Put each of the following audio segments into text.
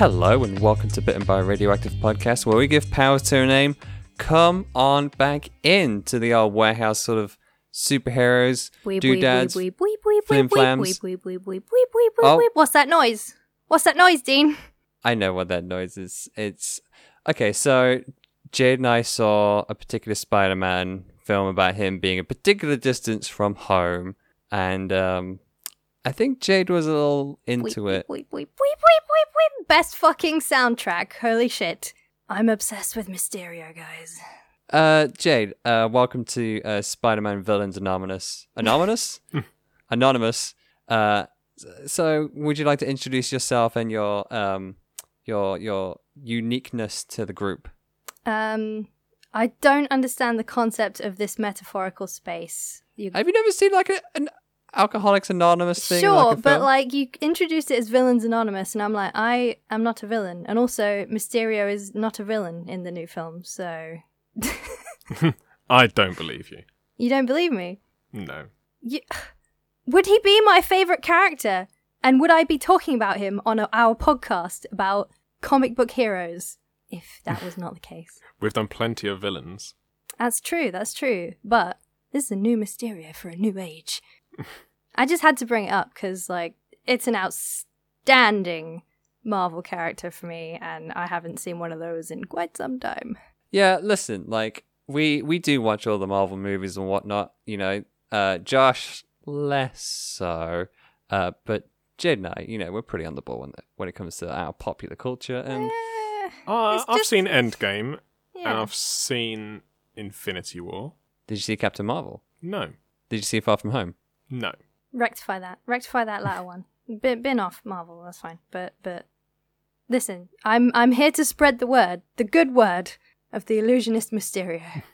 Hello and welcome to Bitten by a Radioactive podcast, where we give power to a name. Come on back in to the old warehouse sort of superheroes, doodads. weep, weep, weep, flim weep, weep, flams. weep, weep, weep, weep, weep, weep, Oh. What's that noise? What's that noise, Dean? I know what that noise is. It's okay. So Jade and I saw a particular Spider-Man film about him being a particular distance from home, and um, I think Jade was a little into Weep, it. Weep, weep, weep, weep, weep, weep. Best fucking soundtrack. Holy shit. I'm obsessed with Mysterio, guys. Uh, Jade, uh, welcome to uh, Spider-Man Villains Anonymous. Anonymous? Anonymous. Uh, so, would you like to introduce yourself and your um, your your uniqueness to the group? Um, I don't understand the concept of this metaphorical space. You Have you never seen like a, an Alcoholics Anonymous thing? Sure, like but like you introduced it as Villains Anonymous, and I'm like, I am not a villain, and also Mysterio is not a villain in the new film, so I don't believe you. you don't believe me. No. You, would he be my favorite character, and would I be talking about him on our podcast about comic book heroes if that was not the case? We've done plenty of villains. That's true. That's true. But this is a new Mysterio for a new age. I just had to bring it up because, like, it's an outstanding Marvel character for me, and I haven't seen one of those in quite some time. yeah, listen, like we we do watch all the Marvel movies and whatnot. You know, uh, Josh less so, uh, but Jade and I, you know, we're pretty on the ball when when it comes to our popular culture and. Eh, Uh, I've just- seen Endgame and. I've seen Infinity War. Did you see Captain Marvel? No. Did you see Far From Home? No. Rectify that. Rectify that latter one. Bin, bin off Marvel. That's fine. But but listen, I'm I'm here to spread the word, the good word of the illusionist Mysterio.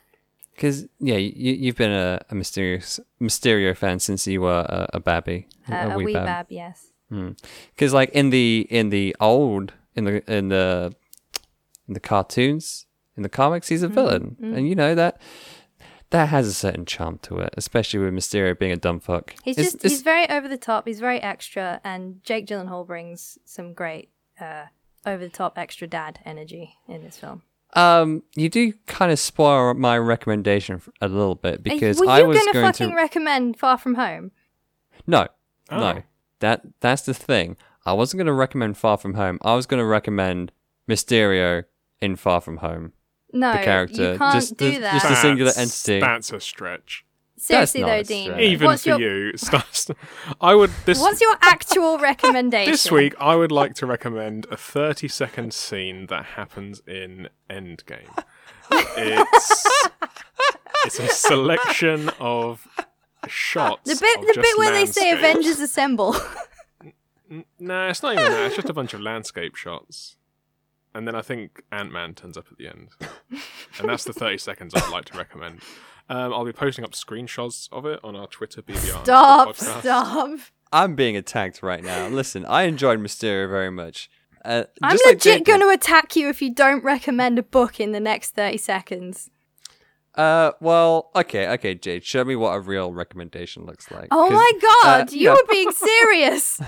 Because yeah, you, you've been a, a mysterious Mysterio fan since you were a, a babby, Uh, a wee bab, yes. Hmm. Because like in the in the old in the in the in the cartoons in the comics, he's a hmm. villain, hmm. and you know that that has a certain charm to it, especially with Mysterio being a dumb fuck. He's It's- just it's- he's very over the top. He's very extra, and Jake Gyllenhaal brings some great uh, over the top extra dad energy in this film. um, you do kind of spoil my recommendation a little bit because Were I you was gonna going fucking to recommend Far From Home? no, Oh. no, that that's the thing. I wasn't going to recommend Far From Home. I was going to recommend Mysterio in Far From Home. No, The character, you can't just do the- that. just the singular That's- entity. That's a stretch. Seriously though, Dean. stretch. Even what's for your you. Stars- I would this what's your actual recommendation? this week I would like to recommend a 30 second scene that happens in Endgame. It's it's a selection of shots. the bit of the just bit where they say. Avengers Assemble. No, it's not even that. It's just a bunch of landscape shots. And then I think Ant Man turns up at the end. and that's the 30 seconds I'd like to recommend. Um, I'll be posting up screenshots of it on our Twitter BBR. stop, stop. I'm being attacked right now. Listen, I enjoyed Mysterio very much. Uh, I'm just like legit Jake going to attack you if you don't recommend a book in the next 30 seconds. Uh, well, okay, okay, Jade, show me what a real recommendation looks like. Oh my god, uh, you yeah. were being serious.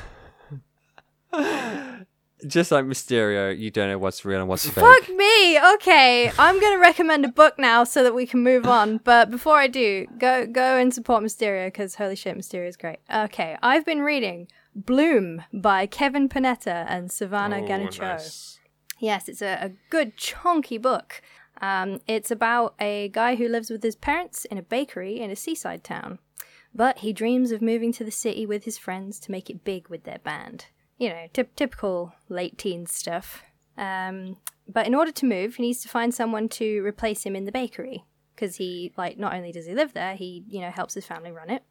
Just like Mysterio, you don't know what's real and what's fake. Fuck me. Okay, I'm going to recommend a book now so that we can move on. But before I do, go go and support Mysterio because holy shit, Mysterio is great. Okay, I've been reading Bloom by Kevin Panetta and Savanna Oh, Ganucheau. nice. Yes, it's a, a good chunky book. Um, it's about a guy who lives with his parents in a bakery in a seaside town, but he dreams of moving to the city with his friends to make it big with their band. You know, typ typical late teens stuff. Um, but in order to move, he needs to find someone to replace him in the bakery because he, like, not only does he live there, he, you know, helps his family run it.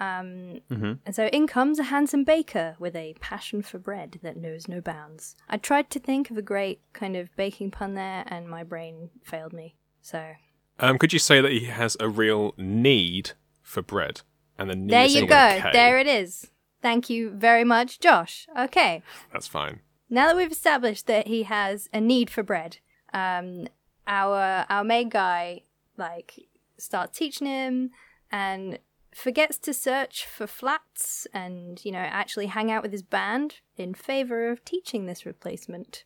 Um, And so in comes a handsome baker with a passion for bread that knows no bounds. I tried to think of a great kind of baking pun there, and my brain failed me. So Um, could you say that he has a real need for bread? And the need there you go. There it is. Thank you very much, Josh. Okay. That's fine. now that we've established that he has a need for bread, um, our our main guy like starts teaching him, and forgets to search for flats and, you know, actually hang out with his band in favor of teaching this replacement.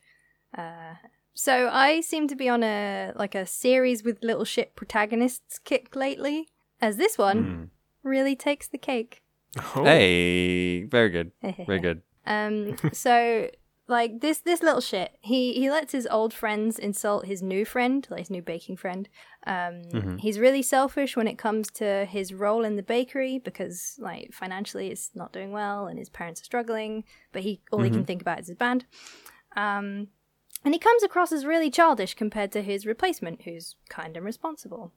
Uh, so I seem to be on a like a series with little shit protagonists kick lately, as this one really takes the cake. Oh, Hey, very good. Very good. Um, so like this this little shit, he he lets his old friends insult his new friend, like his new baking friend. Um, he's really selfish when it comes to his role in the bakery because like financially it's not doing well and his parents are struggling, but he all he can think about is his band. Um, and he comes across as really childish compared to his replacement, who's kind and responsible.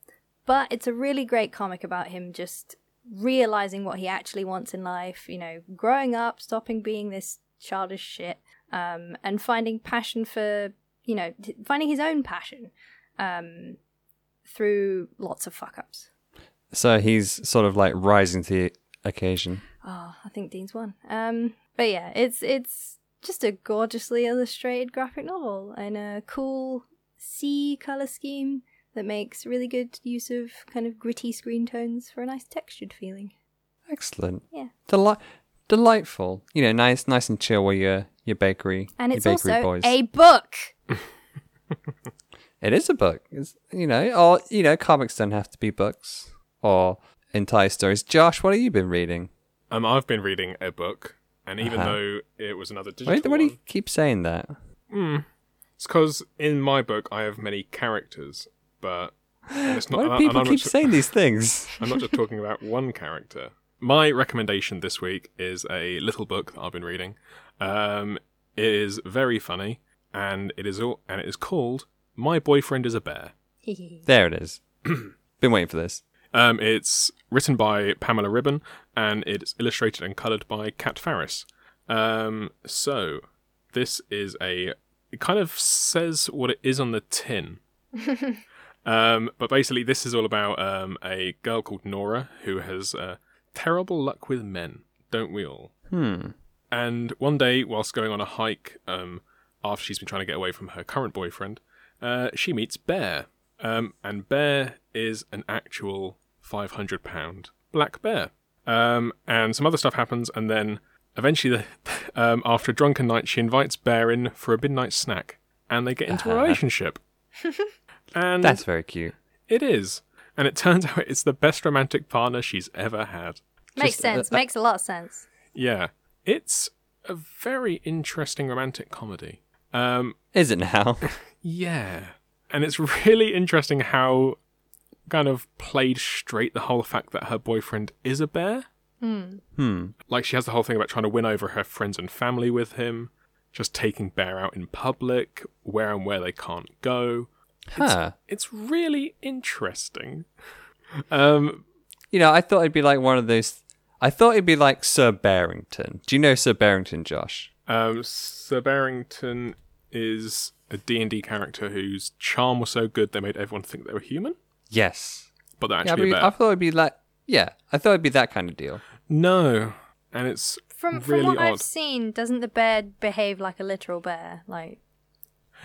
But it's a really great comic about him just realizing what he actually wants in life, you know, growing up, stopping being this childish shit, um, and finding passion for, you know, finding his own passion um, through lots of fuck ups. So he's sort of like rising to the occasion. Oh, I think Dean's won. Um, but yeah, it's it's just a gorgeously illustrated graphic novel and a cool sea color scheme that makes really good use of kind of gritty screen tones for a nice textured feeling. Excellent. Yeah. Deli- delightful. You know, nice, nice and chill with your your bakery, And it's bakery also boys. a book. It is a book. It's, you know, or you know, comics don't have to be books or entire stories. Josh, what have you been reading? Um, I've been reading a book, and even Uh-huh. though it was another digital Why, why do you keep saying that? it's because in my book I have many characters, but it's not. Why do I- people I'm keep not, saying these things? I'm not just talking about one character. My recommendation this week is a little book that I've been reading. Um, it is very funny, and it is all, and it is called "My Boyfriend Is a Bear." There it is. been waiting for this. Um, it's written by Pamela Ribon and it's illustrated and coloured by Cat Farris. Um, so this is a. It kind of says what it is on the tin. um, but basically, this is all about um, a girl called Nora who has uh, terrible luck with men, don't we all? Hmm. And one day, whilst going on a hike, um, after she's been trying to get away from her current boyfriend, uh, she meets Bear. Um, and Bear is an actual 500 pound black bear. Um, and some other stuff happens, and then eventually, the, um, after a drunken night, she invites Bear in for a midnight snack, and they get into a relationship. and That's very cute. it is. And it turns out it's the best romantic partner she's ever had. Makes Just, uh, sense. uh, Makes a lot of sense. Yeah. It's a very interesting romantic comedy. Um, Is it now? yeah. And it's really interesting how kind of played straight the whole fact that her boyfriend is a bear. hmm. Like she has the whole thing about trying to win over her friends and family with him, just taking Bear out in public, where and where they can't go. Huh. It's really interesting. Um, You know, I thought it'd be like one of those. I thought it'd be like Sir Barrington. Do you know Sir Barrington, Josh? um, Sir Barrington is a D&D character whose charm was so good they made everyone think they were human, Yes. but they're Yeah, actually but a bear. I thought it'd be like. Yeah, I thought it'd be that kind of deal. No, and it's From from really what odd. I've seen, doesn't the bear behave like a literal bear? Like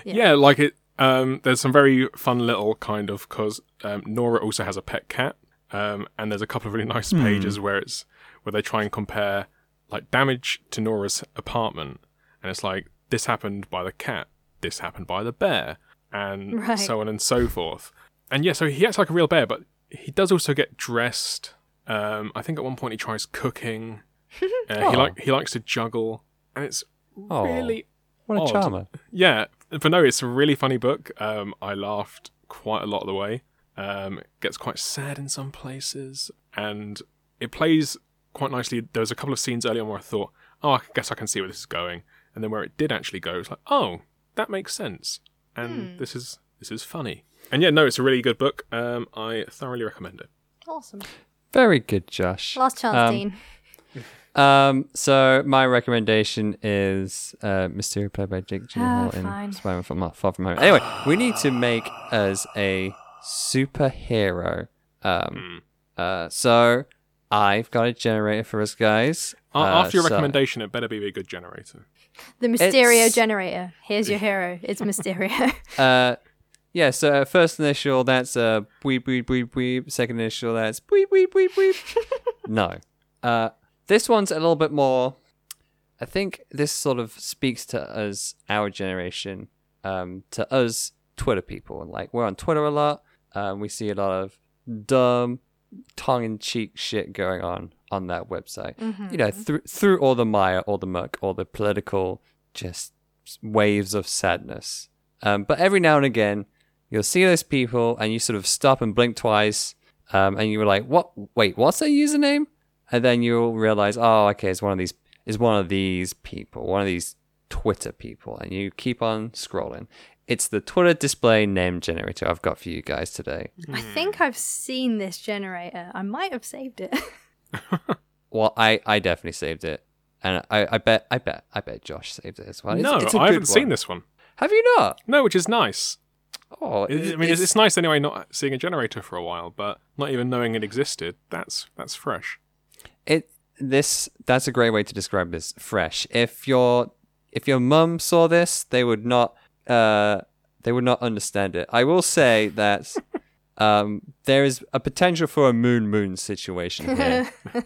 Yeah. Yeah. like it. Um, there's some very fun little kind of because um, Nora also has a pet cat, um, and there's a couple of really nice pages where it's where they try and compare like damage to Nora's apartment, and it's like this happened by the cat, this happened by the bear, and Right. so on and so forth. And yeah, so he acts like a real bear, but he does also get dressed. Um, I think at one point he tries cooking. Uh, he Oh. like he likes to juggle, and it's Oh. really What a Odd. charmer. yeah, but no, it's a really funny book. Um, I laughed quite a lot of the way. Um, it gets quite sad in some places, and it plays quite nicely. There was a couple of scenes early on where I thought, "Oh, I guess I can see where this is going," and then where it did actually go, it's like, "Oh, that makes sense," and this is this is funny. And yeah, no, it's a really good book. Um, I thoroughly recommend it. awesome. Very good, Josh. Last chance, Um, Dean. Um, so my recommendation is uh, Mysterio played by Jake Ah, Gyllenhaal in fine. Spider-Man Far, Far From Home. Anyway, we need to make as a superhero. Um, uh, so I've got a generator for us, guys. A- Uh, After your so- recommendation, it better be a good generator. The Mysterio it's- generator. Here's your hero. It's Mysterio. Uh, Yeah, so uh, first initial, that's uh, weep, weep, weep, weep. Second initial, that's weep, weep, weep, weep. no. Uh, this one's a little bit more. I think this sort of speaks to us, our generation, um, to us Twitter people. Like, we're on Twitter a lot. Um, we see a lot of dumb, tongue in cheek shit going on on that website. You know, through, through all the mire, all the muck, all the political just waves of sadness. Um, but every now and again, you'll see those people and you sort of stop and blink twice. Um, and you were like, what? Wait, what's their username? And then you'll realize, oh, okay, it's one of these, is one of these people, one of these Twitter people. And you keep on scrolling. It's the Twitter display name generator I've got for you guys today. I hmm. think I've seen this generator. I might have saved it. Well, I, I definitely saved it. And I, I bet, I bet, I bet Josh saved it as well. It's- no, it's a I good haven't seen this one. Have you not? No, which is nice. Oh, It- I mean, it's, it's nice anyway not seeing a generator for a while, but not even knowing it existed. That's that's fresh. It this that's a great way to describe this fresh. If your if your mum saw this they would not uh they would not understand it. I will say that um there is a potential for a moon moon situation here.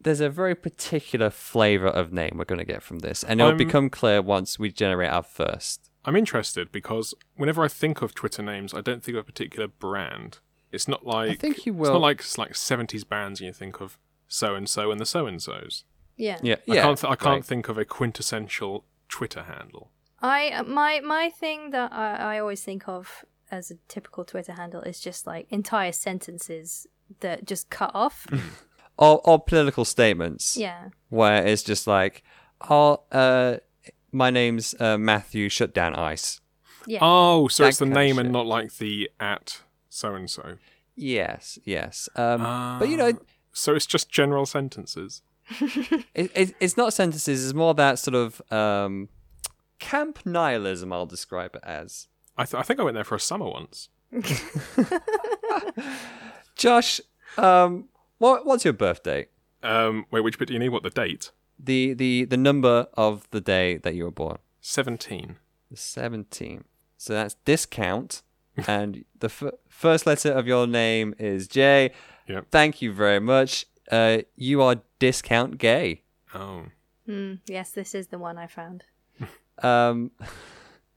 There's a very particular flavor of name we're going to get from this and it'll I'm- become clear once we generate our first. I'm interested because whenever I think of Twitter names, I don't think of a particular brand. It's not like I think you It's not like it's like 70s bands and you think of so and so and the so and so's. yeah. yeah I yeah can't th- I can't right. think of a quintessential Twitter handle. I my my thing that I, I always think of as a typical Twitter handle is just like entire sentences that just cut off. or, or political statements yeah. where it's just like, oh, uh, my name's uh, Matthew. Shut down ice. Yeah. Oh, so That it's the kind of name and not like the at so and so. Yes, yes. Um, but you know, So it's just general sentences. it, it, it's not sentences. It's more that sort of um, camp nihilism. I'll describe it as. I, th- I think I went there for a summer once. Josh, um, what what's your birthday? Um, wait, which bit do you need? What the date? The the the number of the day that you were born. Seventeen. Seventeen. So that's discount, and the f- first letter of your name is J. Yep. Thank you very much. Uh, you are discount gay. Oh. Mm, yes, this is the one I found. Um,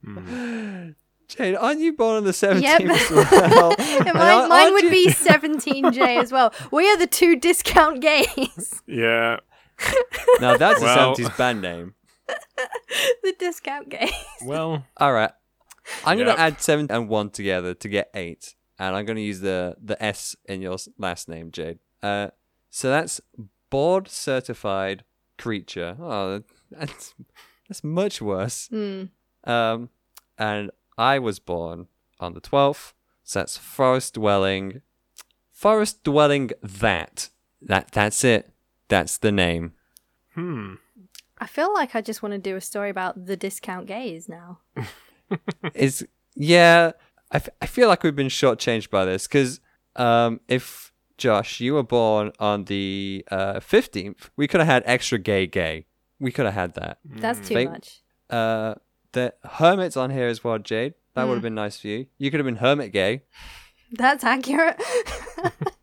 Jade, aren't you born on the 17th Yep. as well? And And mine, mine would you- be 17J as well. We are the two discount gays. Yeah. now that's Well- a 70s band name. the discount gays. Well, All right. I'm going Yep. to add 7 and 1 together to get 8. And I'm going to use the, the S in your last name, Jade. Uh, so that's board certified creature. Oh, that's, that's much worse. Hmm. Um, and I was born on the 12th. So that's forest dwelling. Forest dwelling that. That that's it. That's the name. hmm. I feel like I just want to do a story about the discount gays now. It's yeah. I, f- I feel like we've been shortchanged by this because um, if Josh, you were born on the uh, 15th, we could have had extra gay gay. We could have had that. That's too Fake- much. Uh, the hermit's on here as well, Jade. That would have been nice for you. You could have been hermit gay. That's accurate.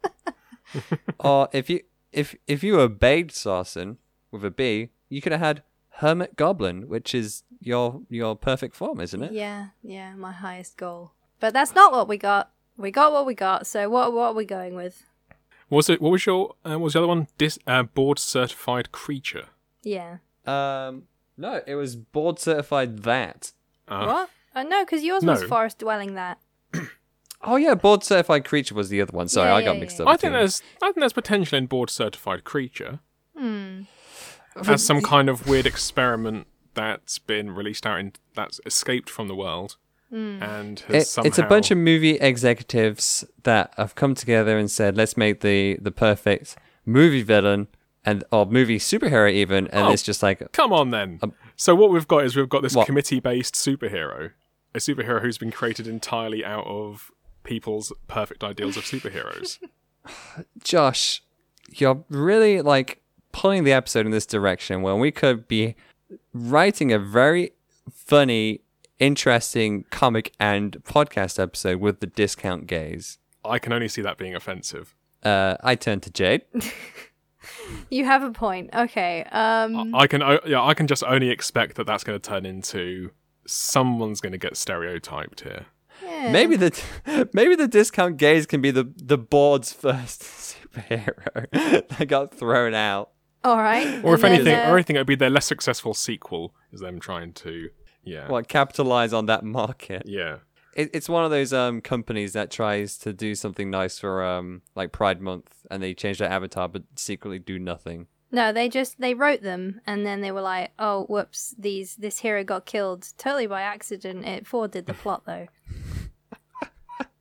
or if you if if you were Bade Sarson with a B, you could have had Hermit Goblin, which is your your perfect form, isn't it? yeah, yeah, my highest goal. But that's not what we got. We got what we got. So what what are we going with? What was it? What was your? Uh, what was the other one? Dis, uh, board certified creature. Yeah. Um, no, it was board certified that. Uh, what? Uh, no, because yours was forest dwelling that. Oh yeah, board certified creature was the other one. Sorry, Yeah, I got yeah, mixed yeah. up. I think between- there's. I think there's potential in board certified creature Hmm. As some kind of weird experiment that's been released out in that's escaped from the world hmm. and has It- somehow. it's a bunch of movie executives that have come together and said, "Let's make the the perfect movie villain and or movie superhero even." And Oh. it's just like, Come on then. Um, so what we've got is we've got this What? committee-based superhero, a superhero who's been created entirely out of people's perfect ideals of superheroes. Josh, you're really like pulling the episode in this direction when we could be writing a very funny, interesting comic and podcast episode with the discount gays. I can only see that being offensive. Uh, I turn to Jade. You have a point. Okay. Um. I can, o- yeah, I can just only expect that that's going to turn into someone's going to get stereotyped here. yeah. Maybe the maybe the discount gays can be the the board's first superhero that got thrown out. All right. Or if then, anything, uh, or anything, it would be their less successful sequel is them trying to, yeah, What capitalize on that market? yeah. It, it's one of those um companies that tries to do something nice for um like Pride Month, and they change their avatar but secretly do nothing. No, they just they wrote them and then they were like, "Oh, whoops! These this hero got killed totally by accident. It forwarded the plot though."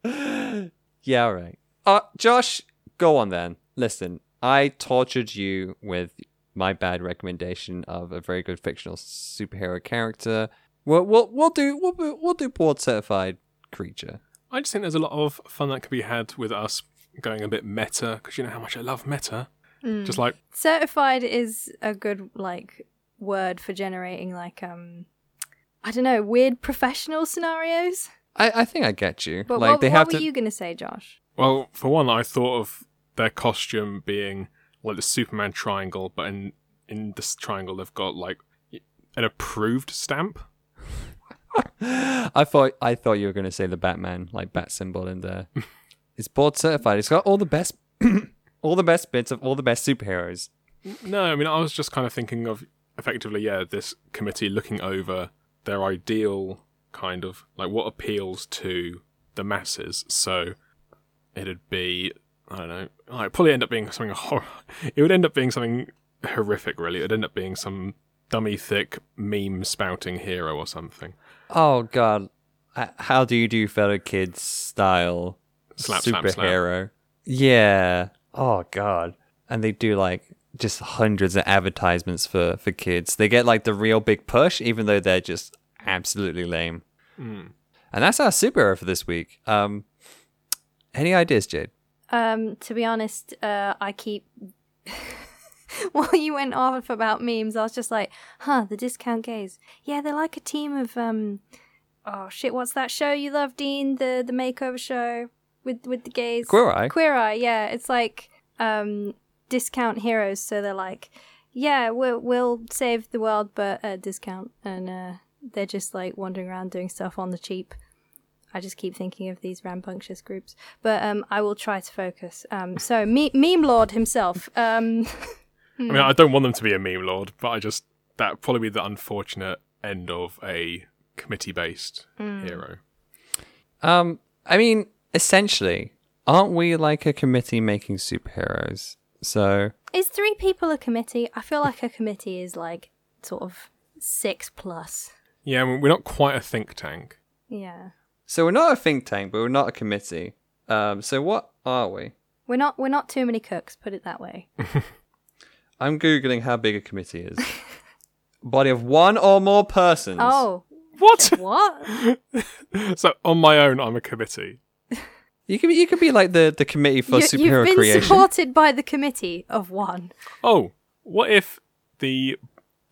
Yeah, all right. Uh, Josh, go on then. Listen, I tortured you with my bad recommendation of a very good fictional superhero character. We'll we'll, we'll do we'll we'll do board certified creature. I just think there's a lot of fun that could be had with us going a bit meta because you know how much I love meta. Just like Certified is a good like word for generating like um I don't know, weird professional scenarios. I, I think I get you. But like what, they what have were to. you going to say, Josh? Well, for one, I thought of their costume being like the Superman triangle, but in in this triangle they've got like an approved stamp. I thought I thought you were going to say the Batman like bat symbol in there. it's board certified. It's got all the best all the best bits of all the best superheroes. No, I mean I was just kind of thinking of effectively, yeah, this committee looking over their ideal kind of like what appeals to the masses. So it'd be I don't know, like, probably end up being something hor- It would end up being something horrific. Really, it'd end up being some dummy thick meme spouting hero or something. Oh god. How do you do fellow kids style Slap, slap, slap. superhero? Yeah. Oh god. And they do like just hundreds of advertisements for for kids. They get like the real big push even though they're just absolutely lame. Hmm. And that's our superhero for this week. Um any ideas, Jade? Um, to be honest, uh, I keep. While you went off about memes, I was just like, huh, the discount gays. Yeah, they're like a team of, um, oh shit, what's that show you love, Dean? The the makeover show with with the gays? Queer Eye? Queer Eye, yeah. It's like, um, discount heroes. So they're like, yeah, we'll, we'll save the world, but at a discount. And, uh, they're just like wandering around doing stuff on the cheap. I just keep thinking of these rambunctious groups, but um, I will try to focus. Um, so, me- meme lord himself. Um, I mean, I don't want them to be a meme lord, but I just that probably be the unfortunate end of a committee-based hero. Um I mean, essentially, aren't we like a committee making superheroes? So is three people a committee? I feel like a committee is like sort of six plus. Yeah, I mean, we're not quite a think tank. Yeah, so we're not a think tank, but we're not a committee. Um so what are we? we're not we're not too many cooks. Put it that way. I'm googling how big a committee is. Body of one or more persons. Oh, What? what? so on my own, I'm a committee. You could be, you could be like the, the committee for You, superhero you've been creation. supported by the committee of one. Oh, what if the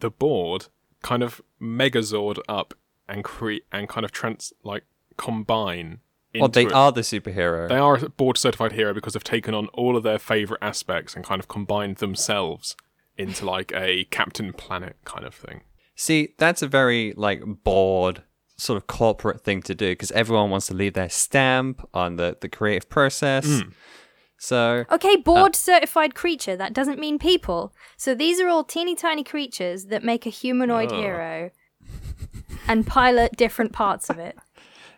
the board kind of megazord up and create and kind of trans like combine? Into Well, they it? are the superhero. They are a board certified hero because they've taken on all of their favorite aspects and kind of combined themselves into like a Captain Planet kind of thing. See, that's a very like bored sort of corporate thing to do because everyone wants to leave their stamp on the, the creative process. Hmm. So Okay, board certified creature. That doesn't mean people. So these are all teeny tiny creatures that make a humanoid Oh. hero and pilot different parts of it.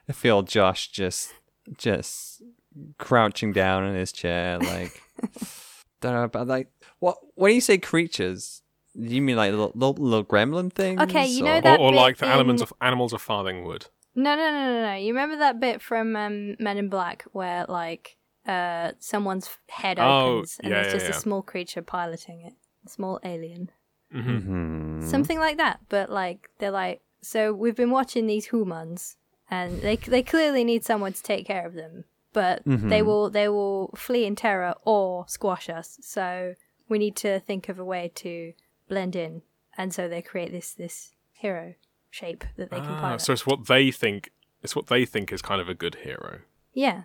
I feel Josh just just crouching down in his chair, like don't know about like what when you say creatures, you mean like little little, little gremlin things? Okay, you know or- Or, that or bit like the in- animals of animals of Farthingwood. No, no, no, no, no. You remember that bit from um, Men in Black where like uh, someone's head Oh, opens and yeah, there's yeah, just yeah. a small creature piloting it, a small alien, Mhm. something like that. But like they're like, so we've been watching these humans, and they they clearly need someone to take care of them, but they will they will flee in terror or squash us. So we need to think of a way to blend in, and so they create this this hero. shape that they can Ah, pilot. so it's what they think. It's what they think is kind of a good hero. yeah.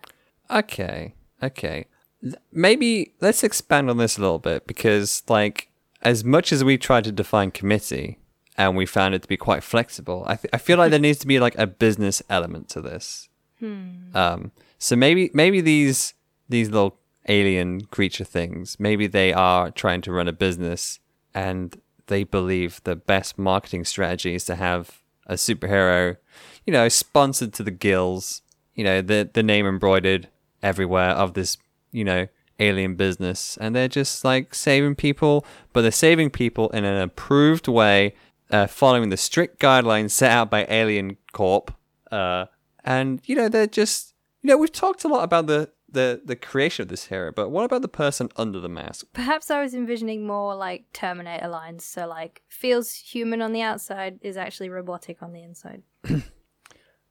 Okay. Okay. Th- Maybe let's expand on this a little bit because, like, as much as we try to define committee and we found it to be quite flexible, I, th- I feel like there needs to be like a business element to this. Um, so maybe maybe these these little alien creature things, maybe they are trying to run a business and they believe the best marketing strategy is to have a superhero, you know, sponsored to the gills, you know, the the name embroidered everywhere of this, you know, alien business, and they're just like saving people, but they're saving people in an approved way, uh, following the strict guidelines set out by Alien Corp. Uh, and you know, they're just, you know, we've talked a lot about the the the creation of this hero, but what about the person under the mask? Perhaps I was envisioning more like Terminator lines. So, like, feels human on the outside, is actually robotic on the inside.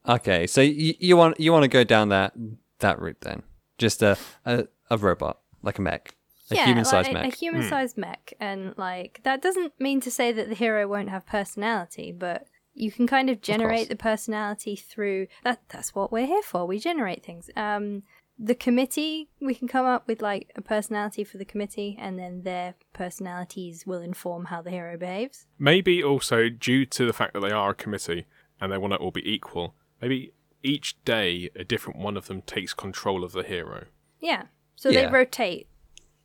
Okay, so you, you want you want to go down that that route then? Just a a, a robot like a mech, a yeah, human-sized like, mech. A human sized mech. And, like, that doesn't mean to say that the hero won't have personality, but you can kind of generate the personality through that. That's what we're here for. We generate things. Um, the committee, we can come up with, like, a personality for the committee, and then their personalities will inform how the hero behaves. Maybe also due to the fact that they are a committee and they want to all be equal. Maybe each day a different one of them takes control of the hero. Yeah. So Yeah. they rotate,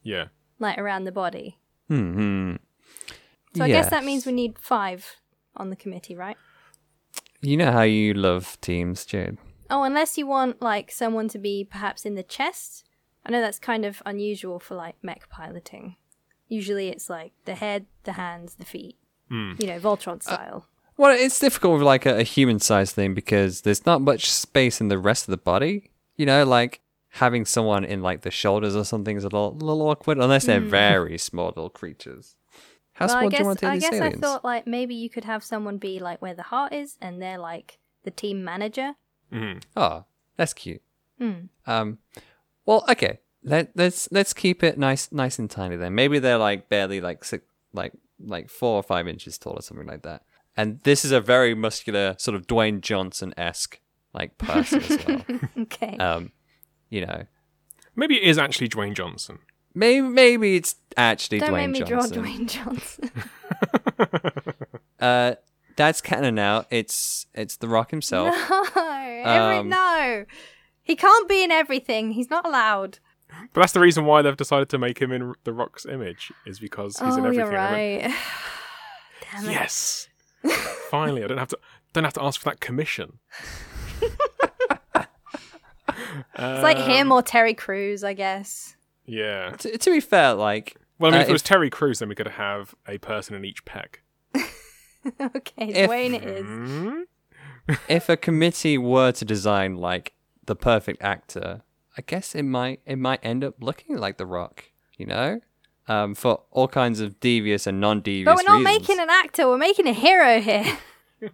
Yeah. like, around the body. Hmm. So I guess that means we need five on the committee, right? You know how you love teams, Jade. Oh, unless you want like someone to be perhaps in the chest. I know that's kind of unusual for like mech piloting. Usually it's like the head, the hands, the feet. You know, Voltron style. Well, it's difficult with like a, a human-sized thing because there's not much space in the rest of the body. You know, like having someone in like the shoulders or something is a little, little awkward unless they're very small little creatures. How well, I small do you want to take I these guess I thought like maybe you could have someone be like where the heart is, and they're like the team manager. Mhm. Oh, that's cute. Hmm. Um, well, okay. Let let's let's keep it nice, nice and tiny then. Maybe they're like barely like six, like like four or five inches tall or something like that. And this is a very muscular, sort of Dwayne Johnson esque like person as well. Okay. Um, you know, Maybe it is actually Dwayne Johnson. maybe maybe it's actually Don't Dwayne make me Johnson. draw Dwayne Johnson. Uh, that's canon now. It's it's The Rock himself. no, every, Um, no. He can't be in everything. He's not allowed. But that's the reason why they've decided to make him in The Rock's image, is because he's in oh, everything. you're I went, right. Damn it. Yes. Finally, I don't have to don't have to ask for that commission. It's like him or Terry Crews, I guess. Yeah. to, to be fair, like Well, I mean, Uh, if it was if- Terry Crews, then we could have a person in each peg. okay, If- Dwayne it is. Hmm? if a committee were to design like the perfect actor, I guess it might it might end up looking like The Rock, you know, um, for all kinds of devious and non-devious. But we're not reasons. making an actor, we're making a hero here.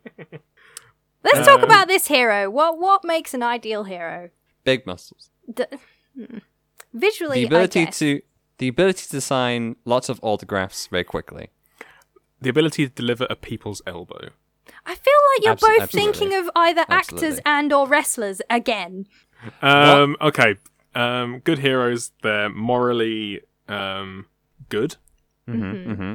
Let's talk Um, about this hero. What what makes an ideal hero? Big muscles, D- hmm. Visually, the ability I guess. to the ability to sign lots of autographs very quickly. The ability to deliver a people's elbow. I feel like you're Abso- both absolutely. thinking of either actors and or wrestlers again. Um, okay. Um, good heroes. They're morally um, good. hmm hmm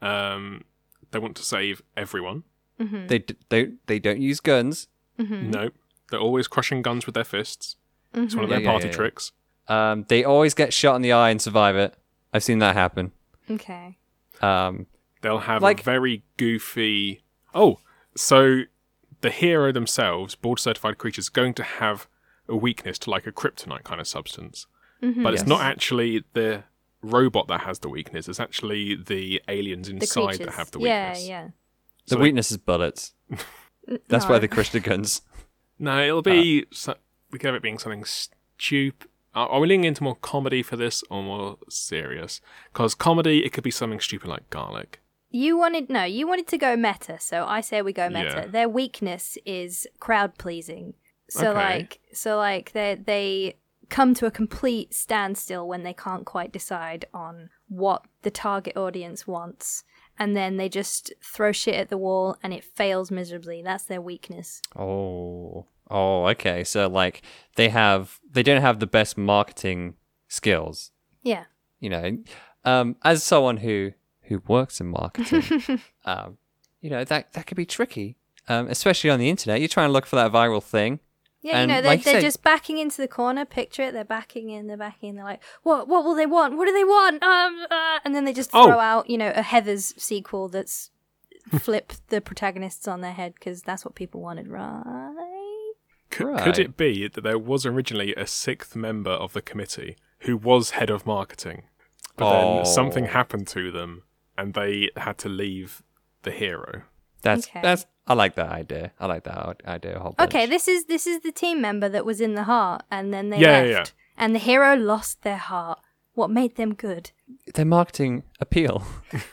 Um, they want to save everyone. They d- they they don't use guns. Mm-hmm. No, they're always crushing guns with their fists. It's one of their yeah, party yeah, yeah. tricks. Um, they always get shot in the eye and survive it. I've seen that happen. Okay. Um, They'll have Like- a very goofy. Oh, so the hero themselves, board certified creatures, going to have a weakness to like a kryptonite kind of substance. But it's not actually the robot that has the weakness. It's actually the aliens inside creatures. that have the weakness. yeah. the So- weakness is bullets. That's no. why they crush the guns. No, it'll be. so, we could have it being something stupid. Are, are we leaning into more comedy for this or more serious? Because comedy, it could be something stupid like garlic. You wanted no, you wanted to go meta, so I say we go meta. Yeah. Their weakness is crowd pleasing. So Okay. like so like they they come to a complete standstill when they can't quite decide on what the target audience wants. and then they just throw shit at the wall and it fails miserably. That's their weakness. Oh. Oh, okay. So like they have they don't have the best marketing skills. Yeah. You know, um, as someone who who works in marketing, um, you know that that could be tricky, um, especially on the internet. You're trying to look for that viral thing. Yeah, And you know, they're, like they're said- just backing into the corner. Picture it. They're backing in, they're backing in. They're like, what What will they want? What do they want? Um, uh, and then they just Oh. throw out, you know, a Heather's sequel that's flip the protagonists on their head because that's what people wanted, right? Could, Right. could it be that there was originally a sixth member of the committee who was head of marketing, but Oh. then something happened to them and they had to leave the hero? That's Okay. that's I like that idea. I like that idea a whole bunch. Okay, this is this is the team member that was in the heart, and then they Yeah, left, yeah, yeah. and the hero lost their heart. What made them good? their marketing appeal.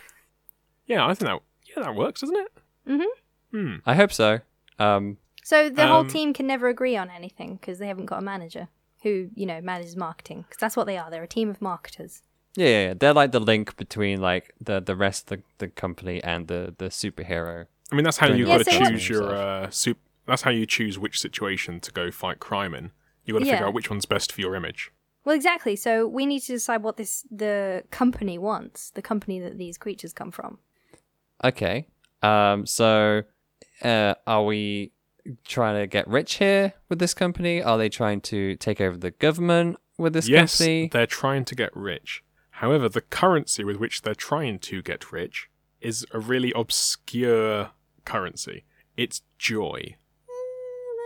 Yeah, I think that yeah that works, doesn't it? Mm-hmm. Hmm. I hope so. Um, So the whole Um, team can never agree on anything because they haven't got a manager who you know manages marketing. Because that's what they are. They're a team of marketers. yeah, yeah, yeah, they're like the link between like the the rest of the, the company and the the superhero. I mean, that's how you've got to so choose your uh, soup. That's how you choose which situation to go fight crime in. You got to Yeah. figure out which one's best for your image. Well, exactly. So we need to decide what this the company wants. The company that these creatures come from. Okay. Um. So, uh, are we trying to get rich here with this company? Are they trying to take over the government with this yes, company? they're trying to get rich. However, the currency with which they're trying to get rich is a really obscure currency. It's joy.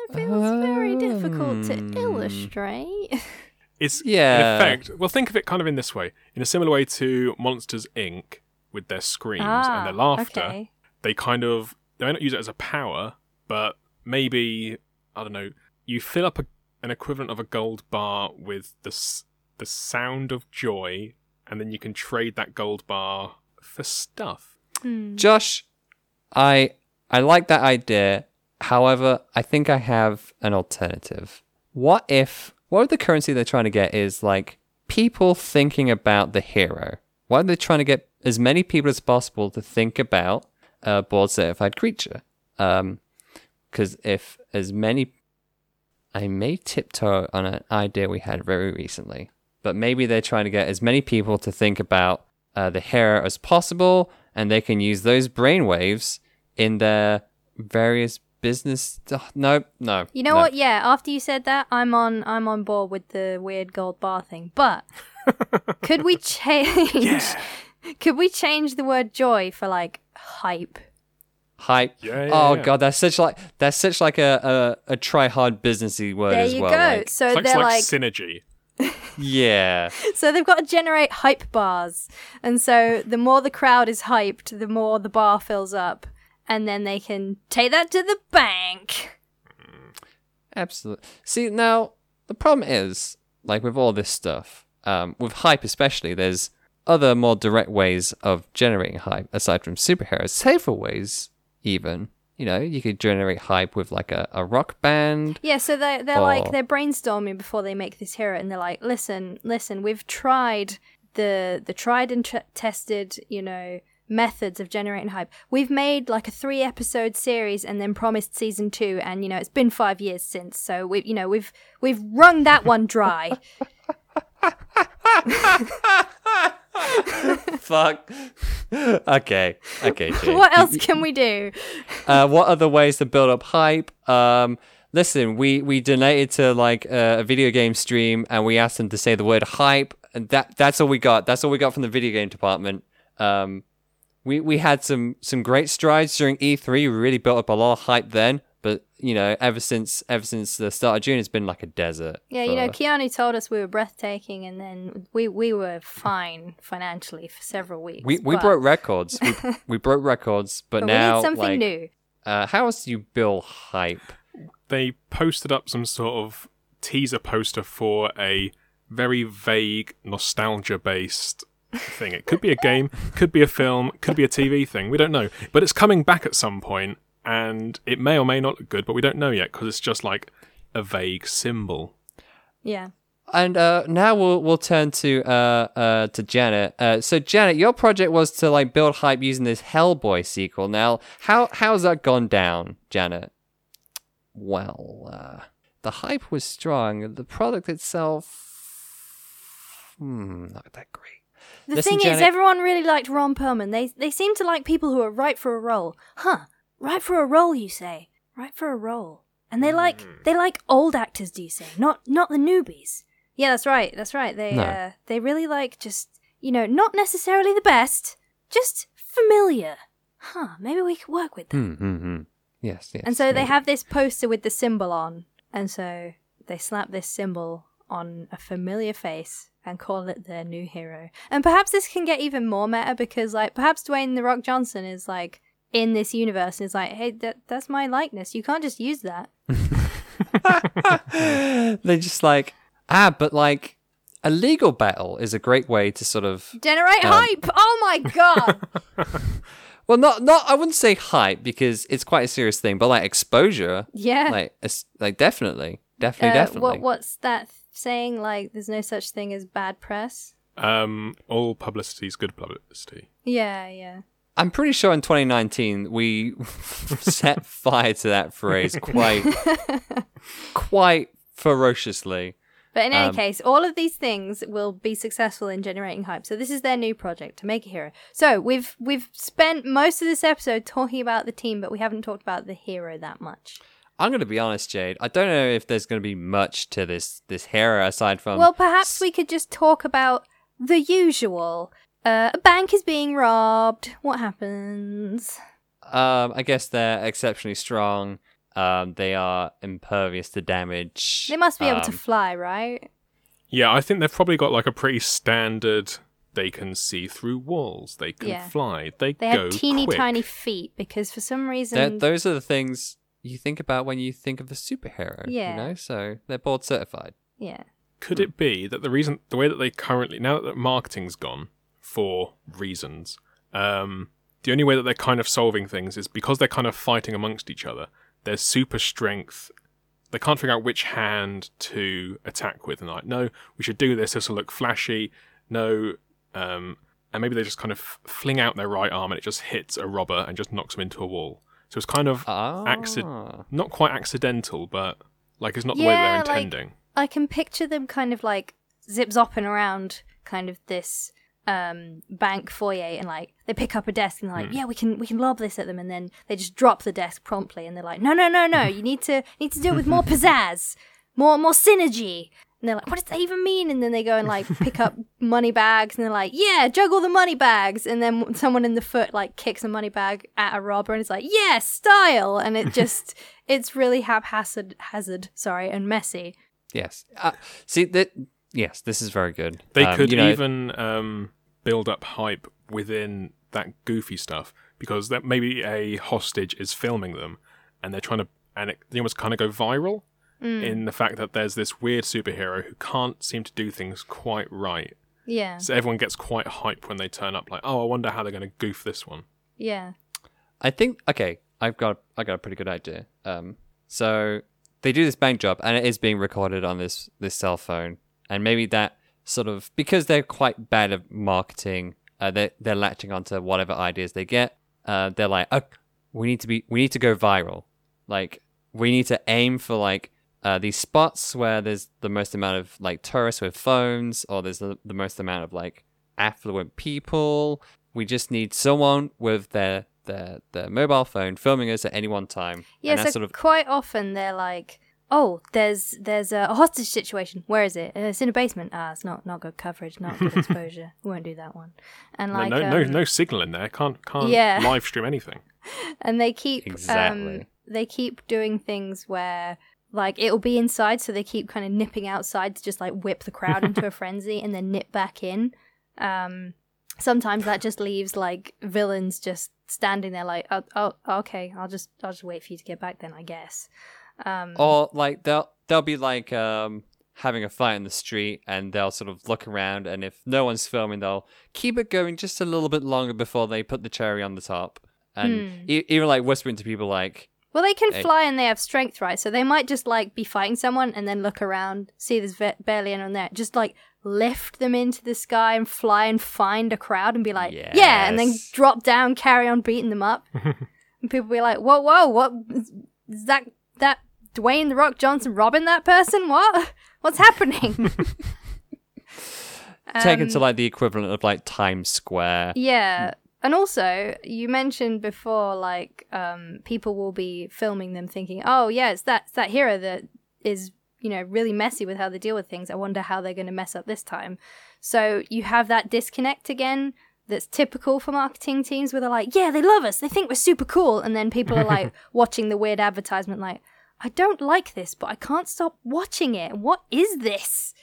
That feels very difficult Um. to illustrate. It's Yeah. in effect. Well, think of it kind of in this way, in a similar way to Monsters Inc. with their screams and their laughter. Ah, Okay. They kind of they may not use it as a power, but maybe I don't know. You fill up a, an equivalent of a gold bar with the the sound of joy, and then you can trade that gold bar for stuff. Hmm. Josh, I I like that idea. However, I think I have an alternative. What if what if the currency they're trying to get is like people thinking about the hero? Why are they trying to get as many people as possible to think about a board certified creature? Um, because if as many, I may tiptoe on an idea we had very recently, but maybe they're trying to get as many people to think about uh, the hero as possible, and they can use those brainwaves in their various business. ugh, no, no. You know no. what? Yeah, after you said that, I'm on I'm on board with the weird gold bar thing. But could we change could we change the word joy for like hype? Hype. Yeah, yeah, oh yeah. god, that's such like that's such like a a, a try hard businessy word there as you well. go. like- so It's they're like like synergy. yeah. so they've got to generate hype bars. And so the more the crowd is hyped, the more the bar fills up. And then they can take that to the bank. Absolutely. See, now the problem is, like with all this stuff, um, with hype especially, there's other more direct ways of generating hype aside from superheroes, safer ways even. You know, you could generate hype with like a, a rock band. Yeah, so they they're Or- like they're brainstorming before they make this hero, and they're like, "Listen, listen, we've tried the the tried and tr- tested, you know, methods of generating hype. We've made like a three episode series, and then promised season two, and you know, it's been five years since, so we, you know, we've we've wrung that one dry. Fuck. okay. Okay, what else can we do? uh, what other ways to build up hype? Um, listen, we we donated to like uh, a video game stream, and we asked them to say the word hype, and that that's all we got. That's all we got from the video game department. Um, we we had some some great strides during E3. We really built up a lot of hype then, but you know, ever since ever since the start of June, it's been like a desert. Yeah, you know, for- Keanu told us we were breathtaking, and then we we were fine financially for several weeks. we we but- broke records. we, we broke records, but, but now we need something like, new. Uh, how else do you build hype? they posted up some sort of teaser poster for a very vague nostalgia based thing. It could be a game, could be a film, could be a TV thing. We don't know. But it's coming back at some point, and it may or may not look good, but we don't know yet because it's just like a vague symbol. Yeah. And uh, now we'll we'll turn to uh, uh, to Janet. Uh, so Janet, your project was to like build hype using this Hellboy sequel. Now, how how's that gone down, Janet? Well, uh, the hype was strong. The product itself, hmm, not that great. The Listen, thing is, everyone really liked Ron Perlman. They they seem to like people who are right for a role. Huh? Right for a role, you say? Right for a role. And they like Hmm. they like old actors, do you say? Not not the newbies. Yeah, that's right. That's right. They No. uh, they really like just you know not necessarily the best, just familiar. Huh? Maybe we could work with them. Hmm, hmm, hmm. Yes, yes. And so they have this poster with the symbol on, and so they slap this symbol on a familiar face and call it their new hero. And perhaps this can get even more meta because, like, perhaps Dwayne the Rock Johnson is like in this universe and is like, hey, that that's my likeness. You can't just use that. They're just like ah, but like a legal battle is a great way to sort of Generate Um, hype. Oh my god. well, not not I wouldn't say hype because it's quite a serious thing, but like exposure, yeah. like it's like definitely, definitely, Uh, definitely. What what's that saying? Like, there's no such thing as bad press. Um, all publicity is good publicity. Yeah, yeah. I'm pretty sure in 2019 we set fire to that phrase quite, quite ferociously. But in any Um, case, all of these things will be successful in generating hype. So this is their new project to make a hero. So we've we've spent most of this episode talking about the team, but we haven't talked about the hero that much. I'm gonna be honest, Jade. I don't know if there's gonna be much to this this hero aside from well, perhaps we could just talk about the usual. Uh, a bank is being robbed. What happens? Um, I guess they're exceptionally strong. Um, they are impervious to damage. They must be able to Um, fly, right? Yeah, I think they've probably got like a pretty standard. They can see through walls. They can Yeah. fly. They, go. They go have teeny quick. tiny feet because for some They're- reason those are the things you think about when you think of a superhero. Yeah. You know, so they're board certified. yeah. Could it be that the reason, the way that they currently, now that marketing's gone for reasons, um, the only way that they're kind of solving things is because they're kind of fighting amongst each other. Their super strength, they can't figure out which hand to attack with, and like, no, we should do this. This will look flashy. No, um, and maybe they just kind of fling out their right arm and it just hits a robber and just knocks him into a wall. So it's kind of Ah. acci- not quite accidental, but like it's not the way Yeah, they're like- intending. I can picture them kind of like zip zopping around kind of this um bank foyer and like they pick up a desk and they're like, Yeah, we can we can lob this at them and then they just drop the desk promptly and they're like, No, no, no, no, you need to need to do it with more pizzazz, more more synergy. And they're like, What does that even mean? And then they go and like pick up money bags and they're like, Yeah, juggle the money bags and then someone in the foot like kicks a money bag at a robber and it's like, Yeah, style and it just it's really haphazard hazard, sorry, and messy. Yes. Uh, see that. Yes, this is very good. They Um, could you know, even um, build up hype within that goofy stuff because that maybe a hostage is filming them and they're trying to and it, they almost kind of go viral in the fact that there's this weird superhero who can't seem to do things quite right. Yeah. So everyone gets quite hype when they turn up, like, oh, I wonder how they're going to goof this one. Yeah. I think okay, I've got I got a pretty good idea. Um, so they do this bank job, and it is being recorded on this this cell phone, and maybe that sort of because they're quite bad at marketing, uh, they they're latching onto whatever ideas they get. Uh, they're like, oh, we need to be we need to go viral, like we need to aim for like. Uh, these spots where there's the most amount of like tourists with phones, or there's the, the most amount of like affluent people. We just need someone with their their their mobile phone filming us at any one time. Yeah, and so sort of quite often they're like, "Oh, there's there's a, a hostage situation. Where is it? Uh, it's in a basement. Ah, it's not not good coverage, not good exposure. we won't do that one." And like, no, no, um, no signal in there. Can't can't Yeah. live stream anything. and they keep Exactly. um, they keep doing things where like it'll be inside, so they keep kind of nipping outside to just like whip the crowd into a frenzy and then nip back in. Um, sometimes that just leaves like villains just standing there like, oh, oh, okay, I'll just I'll just wait for you to get back then, I guess. Um, or like they'll they'll be like um having a fight in the street and they'll sort of look around and if no one's filming they'll keep it going just a little bit longer before they put the cherry on the top and Hmm. e- even like whispering to people like Well, they can Hey. fly and they have strength, right? So they might just like be fighting someone and then look around, see there's ve- barely anyone there, just like lift them into the sky and fly and find a crowd and be like, yeah, and then drop down, carry on beating them up, and people be like, whoa, whoa, what is that? That Dwayne the Rock Johnson robbing that person? What? What's happening? Taken to Um, like the equivalent of like Times Square. Yeah. And also, you mentioned before, like, um, people will be filming them thinking, oh, yeah, it's that, it's that hero that is, you know, really messy with how they deal with things. I wonder how they're going to mess up this time. So you have that disconnect again that's typical for marketing teams where they're like, yeah, they love us. They think we're super cool. And then people are like watching the weird advertisement, like, I don't like this, but I can't stop watching it. What is this?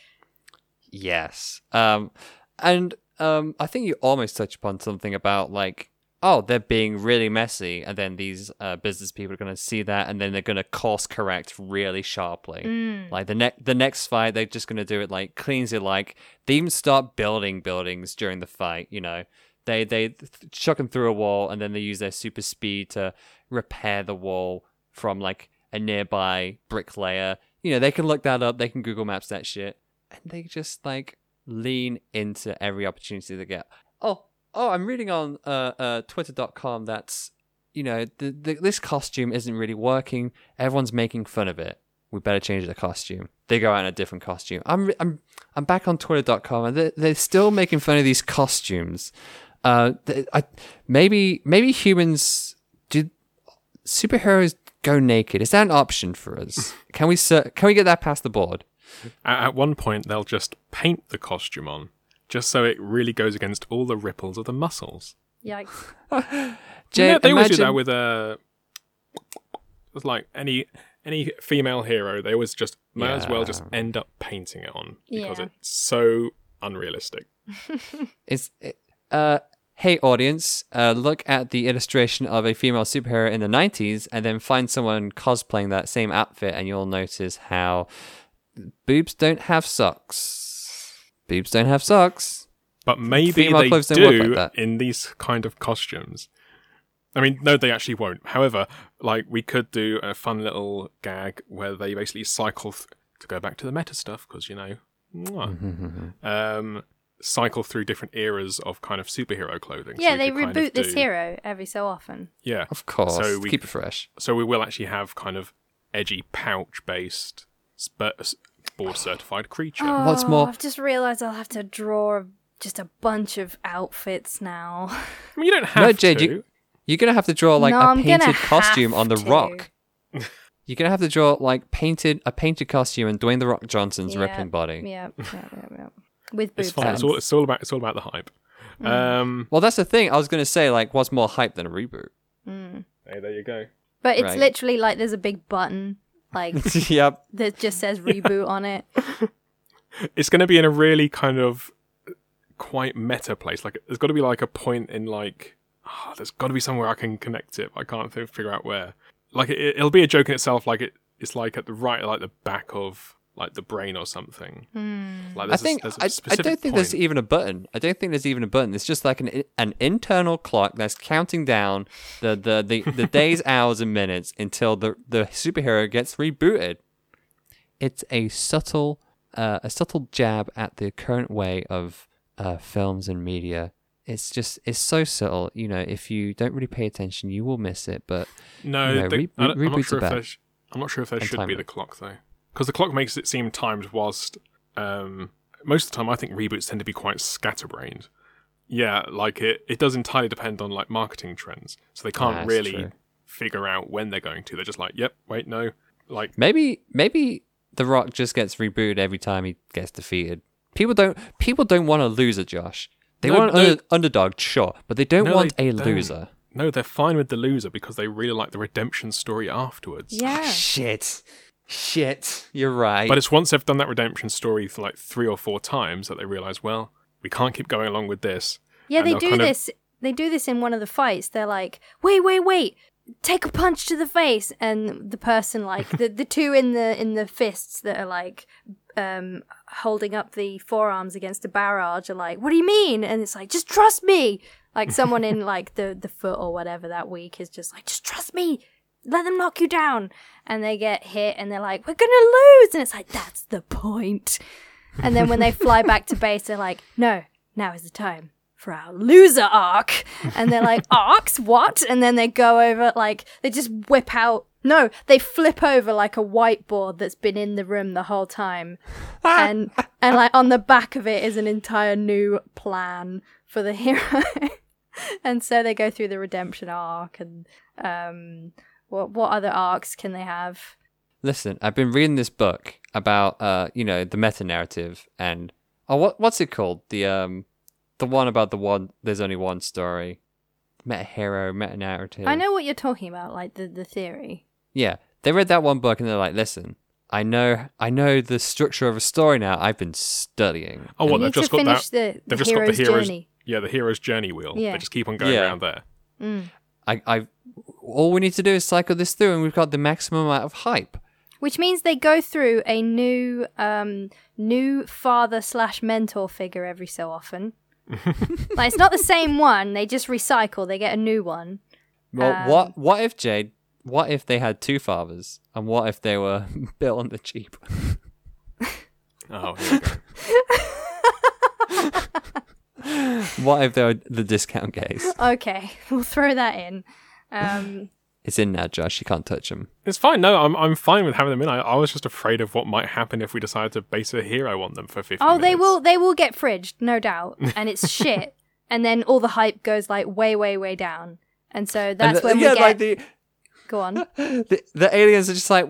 Yes. Um, and um, I think you almost touched upon something about like, oh, they're being really messy, and then these uh, business people are going to see that, and then they're going to course correct really sharply. Like the next the next fight, they're just going to do it like clean as you like. They even start building buildings during the fight. You know, they they th- chuck them through a wall, and then they use their super speed to repair the wall from like a nearby bricklayer. You know, they can look that up. They can Google Maps that shit and they just like lean into every opportunity they get. Oh, oh, I'm reading on uh, uh, Twitter.com that's you know the, the, this costume isn't really working. Everyone's making fun of it. We better change the costume. They go out in a different costume. I'm I'm I'm back on Twitter.com and they're, they're still making fun of these costumes. Uh, th- I maybe maybe humans do superheroes go naked. Is that an option for us? Can we can we get that past the board? At one point, they'll just paint the costume on, just so it really goes against all the ripples of the muscles. Yikes. Jay, yeah, they always do that with uh, with like any any female hero. They always just might as well just end up painting it on because Yeah. it's so unrealistic. It's uh hey audience, uh look at the illustration of a female superhero in the 90s and then find someone cosplaying that same outfit and you'll notice how boobs don't have socks. Boobs don't have socks. But maybe Female they don't work do like in these kind of costumes. I mean, no, they actually won't. However, like we could do a fun little gag where they basically cycle th- to go back to the meta stuff because you know, um, cycle through different eras of kind of superhero clothing. Yeah, we they could kind reboot of this do- hero every so often. Yeah, Of course. So we- keep it fresh. so we will actually have kind of edgy pouch based sp- board certified creature. What's more- Oh, I've just realised I'll have to draw just a bunch of outfits now. I mean, you don't have No, Jade, to. you- You're going to have to draw like No, a I'm painted costume on the to. rock. You're going to have to draw like painted a painted costume and Dwayne the Rock Johnson's Yeah, rippling body. Yeah, yeah, yeah, yeah. With It's boob fine. It's all, it's all about it's all about the hype. Mm. Um, Well, that's the thing. I was going to say like what's more hype than a reboot? hey, there you go. But it's Right. literally like there's a big button like yep. that just says reboot on it. It's going to be in a really kind of quite meta place. Like, there's got to be like a point in like, ah, there's got to be somewhere I can connect it. I can't th- figure out where. Like, it, it'll be a joke in itself. Like, it, it's like at the right, like the back of like the brain or something. Like, I think there's a I, I specific don't think there's even a button. I don't think there's even a button. It's just like an an internal clock that's counting down the the, the, the days, hours, and minutes until the the superhero gets rebooted. It's a subtle uh, a subtle jab at the current way of uh, films and media. It's just it's so subtle. You know, if you don't really pay attention, you will miss it. But No, No, they- re- I don't- I'm not reboots sure are if bad. there sh- I'm not sure if there And should be the clock though, because the clock makes it seem timed. Whilst um, most of the time, I think reboots tend to be quite scatterbrained. Yeah, like it. It does entirely depend on like marketing trends, so they can't That's really true. figure out when they're going to. They're just like, "Yep, wait, no." Like, Maybe maybe The Rock just gets rebooted every time he gets defeated. People don't people don't want a loser, Josh. They No, want an no. under, underdog, sure, but they don't No, want they a don't. loser. no, they're fine with the loser because they really like the redemption story afterwards. Yeah. Shit. Shit. You're right. But it's once they've done that redemption story for like three or four times that they realize, well, we can't keep going along with this. Yeah, And they do kind of- this. They do this in one of the fights. They're like, "Wait, wait, wait! Take a punch to the face!" And the person, like the the two in the in the fists that are like um holding up the forearms against a barrage, are like, "What do you mean?" And it's like, "Just trust me." Like someone in like the the foot or whatever that week is just like, "Just trust me." Let them knock you down. And they get hit and they're like, we're going to lose. And it's like, that's the point. And then when they fly back to base, they're like, no, now is the time for our loser arc. And they're like, arcs? What? And then they go over, like, they just whip out. No, they flip over like a whiteboard that's been in the room the whole time. and, and like on the back of it is an entire new plan for the hero. and so they go through the redemption arc and, um, what, what other arcs can they have? Listen, I've been reading this book about uh, you know, the meta narrative and oh what what's it called? The um the one about the one there's only one story. Meta hero, meta narrative. I know what you're talking about, like the, the theory. Yeah. They read that one book and they're like, listen, I know I know the structure of a story now. I've been studying. Oh, what You they've just got that. the, They've the just got hero's the hero's journey. yeah, the hero's journey wheel. Yeah. They just keep on going Yeah. around there. Mm. I, I all we need to do is cycle this through and we've got the maximum amount of hype. Which means they go through a new um new father slash mentor figure every so often. like it's not the same one, they just recycle, they get a new one. Well, Um, what what if Jade? What if they had two fathers, and what if they were built on the cheap? Oh, go. what if they were the discount case? Okay, we'll throw that in. Um It's in now, Josh. You can't touch them. It's fine. No, I'm I'm fine with having them in. I, I was just afraid of what might happen if we decided to base a hero on them for 50 Oh, they will they will get fridged, no doubt. And it's shit. And then all the hype goes like way, way, way down. And so that's And the- when we yeah, get like the, go on. the the aliens are just like,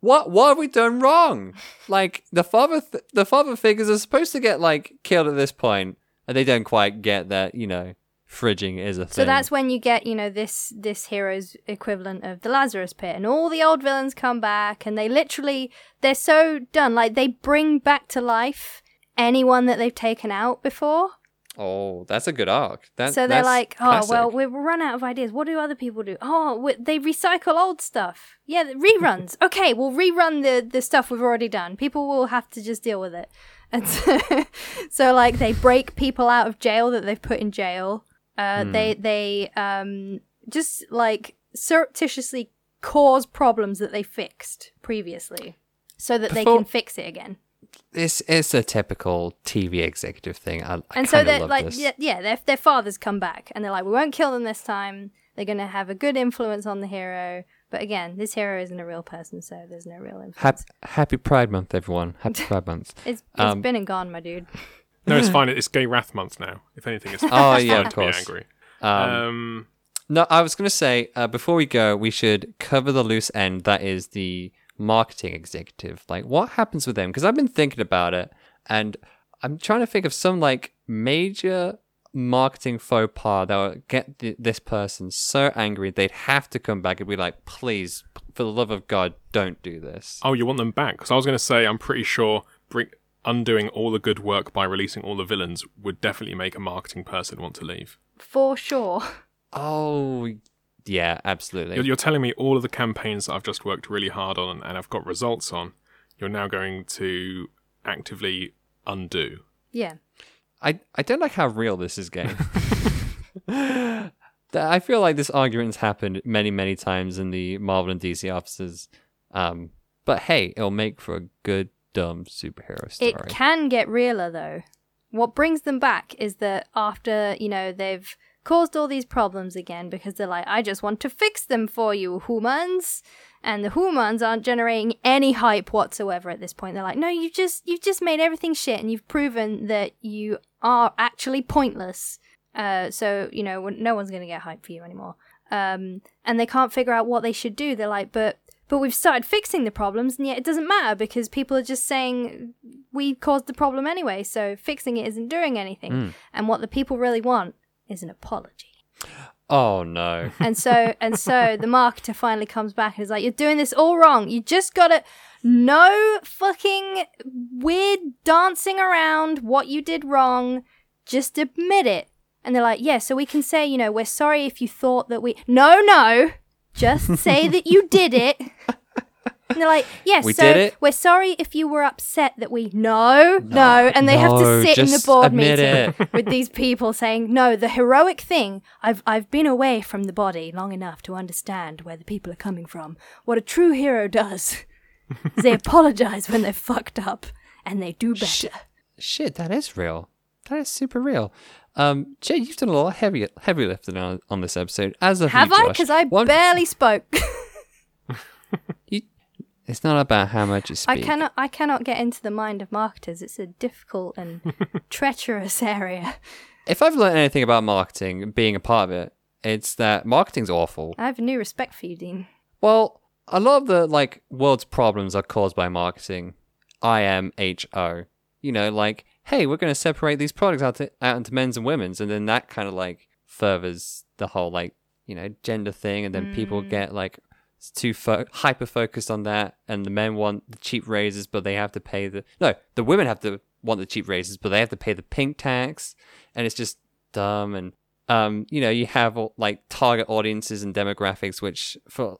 what what have we done wrong? Like the father th- the father figures are supposed to get like killed at this point, and they don't quite get that. You know, fridging is a thing. So that's when you get, you know, this this hero's equivalent of the Lazarus Pit, and all the old villains come back, and they literally they're so done, like they bring back to life anyone that they've taken out before. oh, that's a good arc. That, so they're like, oh classic. well, we've run out of ideas. What do other people do? Oh, they recycle old stuff. Yeah, the reruns. okay, we'll rerun the the stuff we've already done. People will have to just deal with it. And so, so like they break people out of jail that they've put in jail. Uh, Hmm. They they um just like surreptitiously cause problems that they fixed previously, so that they can fix it again. This is a typical TV executive thing. I, I and so they're like this. yeah, yeah their, their fathers come back and they're like we won't kill them this time they're going to have a good influence on the hero but again this hero isn't a real person so there's no real influence Happy, happy Pride Month, everyone. Happy Pride Month. it's, it's um, been and gone my dude No, it's fine. It's Gay Wrath Month now. If anything, it's Oh, it's yeah, of course. angry. Um, Um, No, I was going to say uh, before we go, we should cover the loose end. That is the marketing executive. Like, what happens with them? Because I've been thinking about it, and I'm trying to think of some like major marketing faux pas that would get th- this person so angry they'd have to come back and be like, "Please, for the love of God, don't do this." oh, you want them back? Because I was going to say, I'm pretty sure bring, undoing all the good work by releasing all the villains would definitely make a marketing person want to leave. for sure Oh, yeah, absolutely. You're, you're telling me all of the campaigns that I've just worked really hard on and I've got results on, you're now going to actively undo. yeah I, I don't like how real this is getting. I feel like this argument's happened many, many times in the Marvel and DC offices. Um, but hey, it'll make for a good, dumb superhero story. it can get realer though. What brings them back is that after you know they've caused all these problems again because they're like i just want to fix them for you humans. And the humans aren't generating any hype whatsoever at this point. They're like no you've just you've just made everything shit and you've proven that you are actually pointless. Uh, so you know no one's going to get hype for you anymore. Um, and they can't figure out what they should do. They're like but but we've started fixing the problems and yet it doesn't matter because people are just saying we caused the problem anyway so fixing it isn't doing anything. Hmm. And what the people really want is an apology. Oh no. and so and so the marketer finally comes back and is like you're doing this all wrong. You just gotta no fucking weird dancing around what you did wrong. Just admit it. And they're like yeah so we can say you know we're sorry if you thought that we no no just say that you did it they're like, yes, We so did it. we're sorry if you were upset that we no, no, and they have to sit in the board meeting with these people saying, no, the heroic thing. I've I've been away from the body long enough to understand where the people are coming from. What a true hero does is they apologize when they're fucked up and they do better. Shit. Shit, that is real. That is super real. Um, Jay, you've done a lot of heavy heavy lifting on, on this episode. As of Have you, I? Because I One- barely spoke. you- it's not about how much you I cannot I cannot get into the mind of marketers. It's a difficult and treacherous area. If I've learned anything about marketing, being a part of it, it's that marketing's awful. I have a new respect for you, Dean. Well, a lot of the like world's problems are caused by marketing. I M H O. You know, like, hey, we're going to separate these products out, to, out into men's and women's, and then that kind of like furthers the whole like you know gender thing, and then people get like too fo- hyper focused on that, and the men want the cheap razors, but they have to pay the no, the women have to want the cheap razors, but they have to pay the pink tax, and it's just dumb and. Um, you know, you have like target audiences and demographics, which for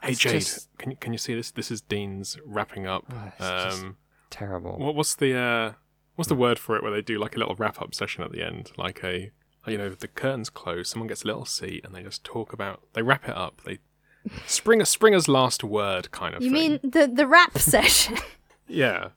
Hey It's Jade, just- can you can you see this? This is Dean's wrapping up. it's just- Um, terrible. what, what's the uh, what's the word for it where they do like a little wrap up session at the end, like a you know the curtains close, someone gets a little seat, and they just talk about they wrap it up. They Springer Springer's last word kind of You thing. mean the the rap session? yeah.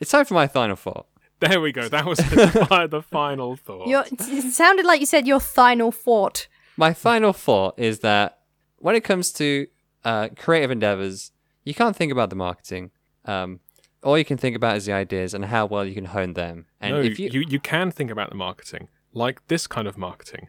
It's time for my final thought. There we go. That was the, the final thought. Your, it sounded like you said your final thought. My final thought is that when it comes to uh, creative endeavors, you can't think about the marketing. Um, all you can think about is the ideas and how well you can hone them. And no, if you... you, you can think about the marketing like this kind of marketing.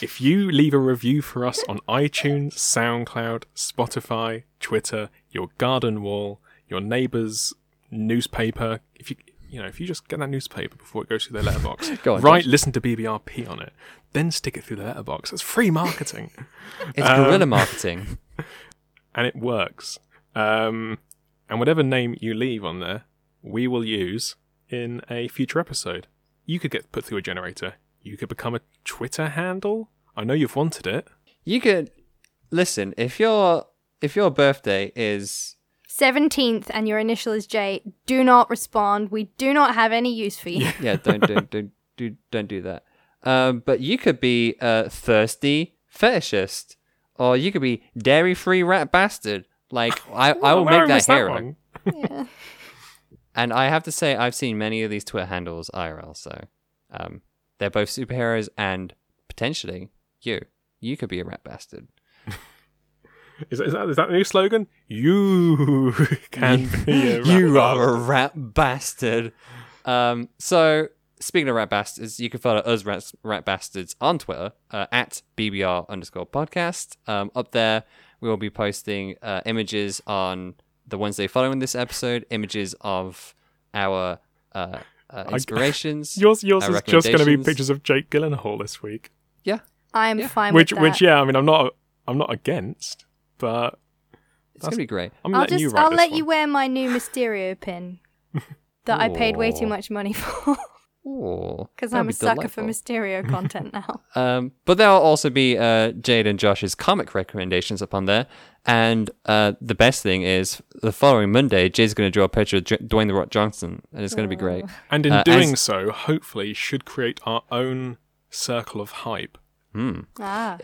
If you leave a review for us on iTunes, SoundCloud, Spotify, Twitter, your garden wall, your neighbour's newspaper, if you you know, if you just get that newspaper before it goes through their letterbox, on, write listen to BBRP on it, then stick it through the letterbox. It's free marketing. it's um, guerrilla marketing. and it works. Um, and whatever name you leave on there, we will use in a future episode. You could get put through a generator. You could become a Twitter handle. I know you've wanted it. You could listen if your if your birthday is 17th and your initial is J, do not respond. We do not have any use for you. yeah don't don't don't do don't do that. Um, but you could be a thirsty fetishist, or you could be dairy free rat bastard. Like I I will make that was that hero. Yeah. And I have to say, I've seen many of these Twitter handles IRL, so um, they're both superheroes and potentially you. You could be a rat bastard. Is, that- is that is that the new slogan? You can be a you rat are a rat bastard. Um, so speaking of rat bastards, you can follow us rat, rat bastards on Twitter uh, at bbr underscore podcast. Um, up there, we will be posting uh, images on the Wednesday following this episode, images of our uh, uh, inspirations. Yours, yours our is just going to be pictures of Jake Gyllenhaal this week. Yeah, I'm Yeah. fine Which, with that. which, yeah, I mean, I'm not, I'm not against, but it's gonna be great. I'm I'll just you I'll let one. you wear my new Mysterio pin that I paid way too much money for Ooh, because I'm a be sucker for delightful. Mysterio content now. Um, but there'll also be uh, Jade and Josh's comic recommendations up on there. And uh, the best thing is the following Monday, Jade's going to draw a picture of J- Dwayne the Rock Johnson, and it's going to be great. And in Uh, doing as- so, hopefully, should create our own circle of hype. Hmm. ah,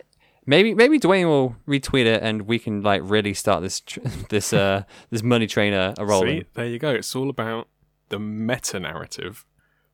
Maybe maybe Dwayne will retweet it, and we can like really start this tr- this uh this money trainer a rolling. See, there you go. It's all about the meta narrative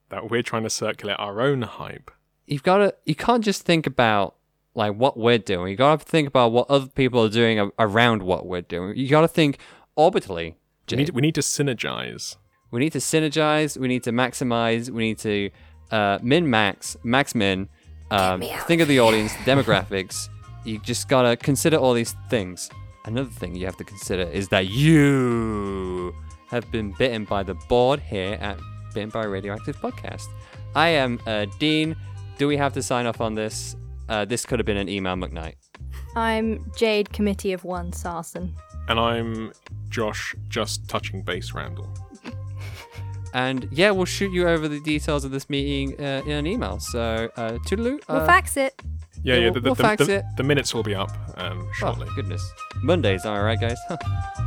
that we're trying to circulate our own hype. You've got to you can't just think about like what we're doing. You got to think about what other people are doing around what we're doing. You got to think orbitally. We need, we need to synergize. We need to synergize. We need to maximize. We need to uh, min max, max min. Um, think of the audience, demographics. You just gotta consider all these things. Another thing you have to consider is that you have been bitten by the board here at Bitten by Radioactive Podcast. I am uh, Dean. Do we have to sign off on this? Uh, this could have been an email McKnight. I'm Jade, committee of one, Sarson. And I'm Josh, just touching base Randall. And yeah, we'll shoot you over the details of this meeting uh, in an email. So, uh, toodaloo. We'll uh, fax it. Yeah, Yeah, yeah. we'll- The, the, we'll the, fax the, it. the minutes will be up um, Oh, shortly. goodness. Mondays, all right, guys.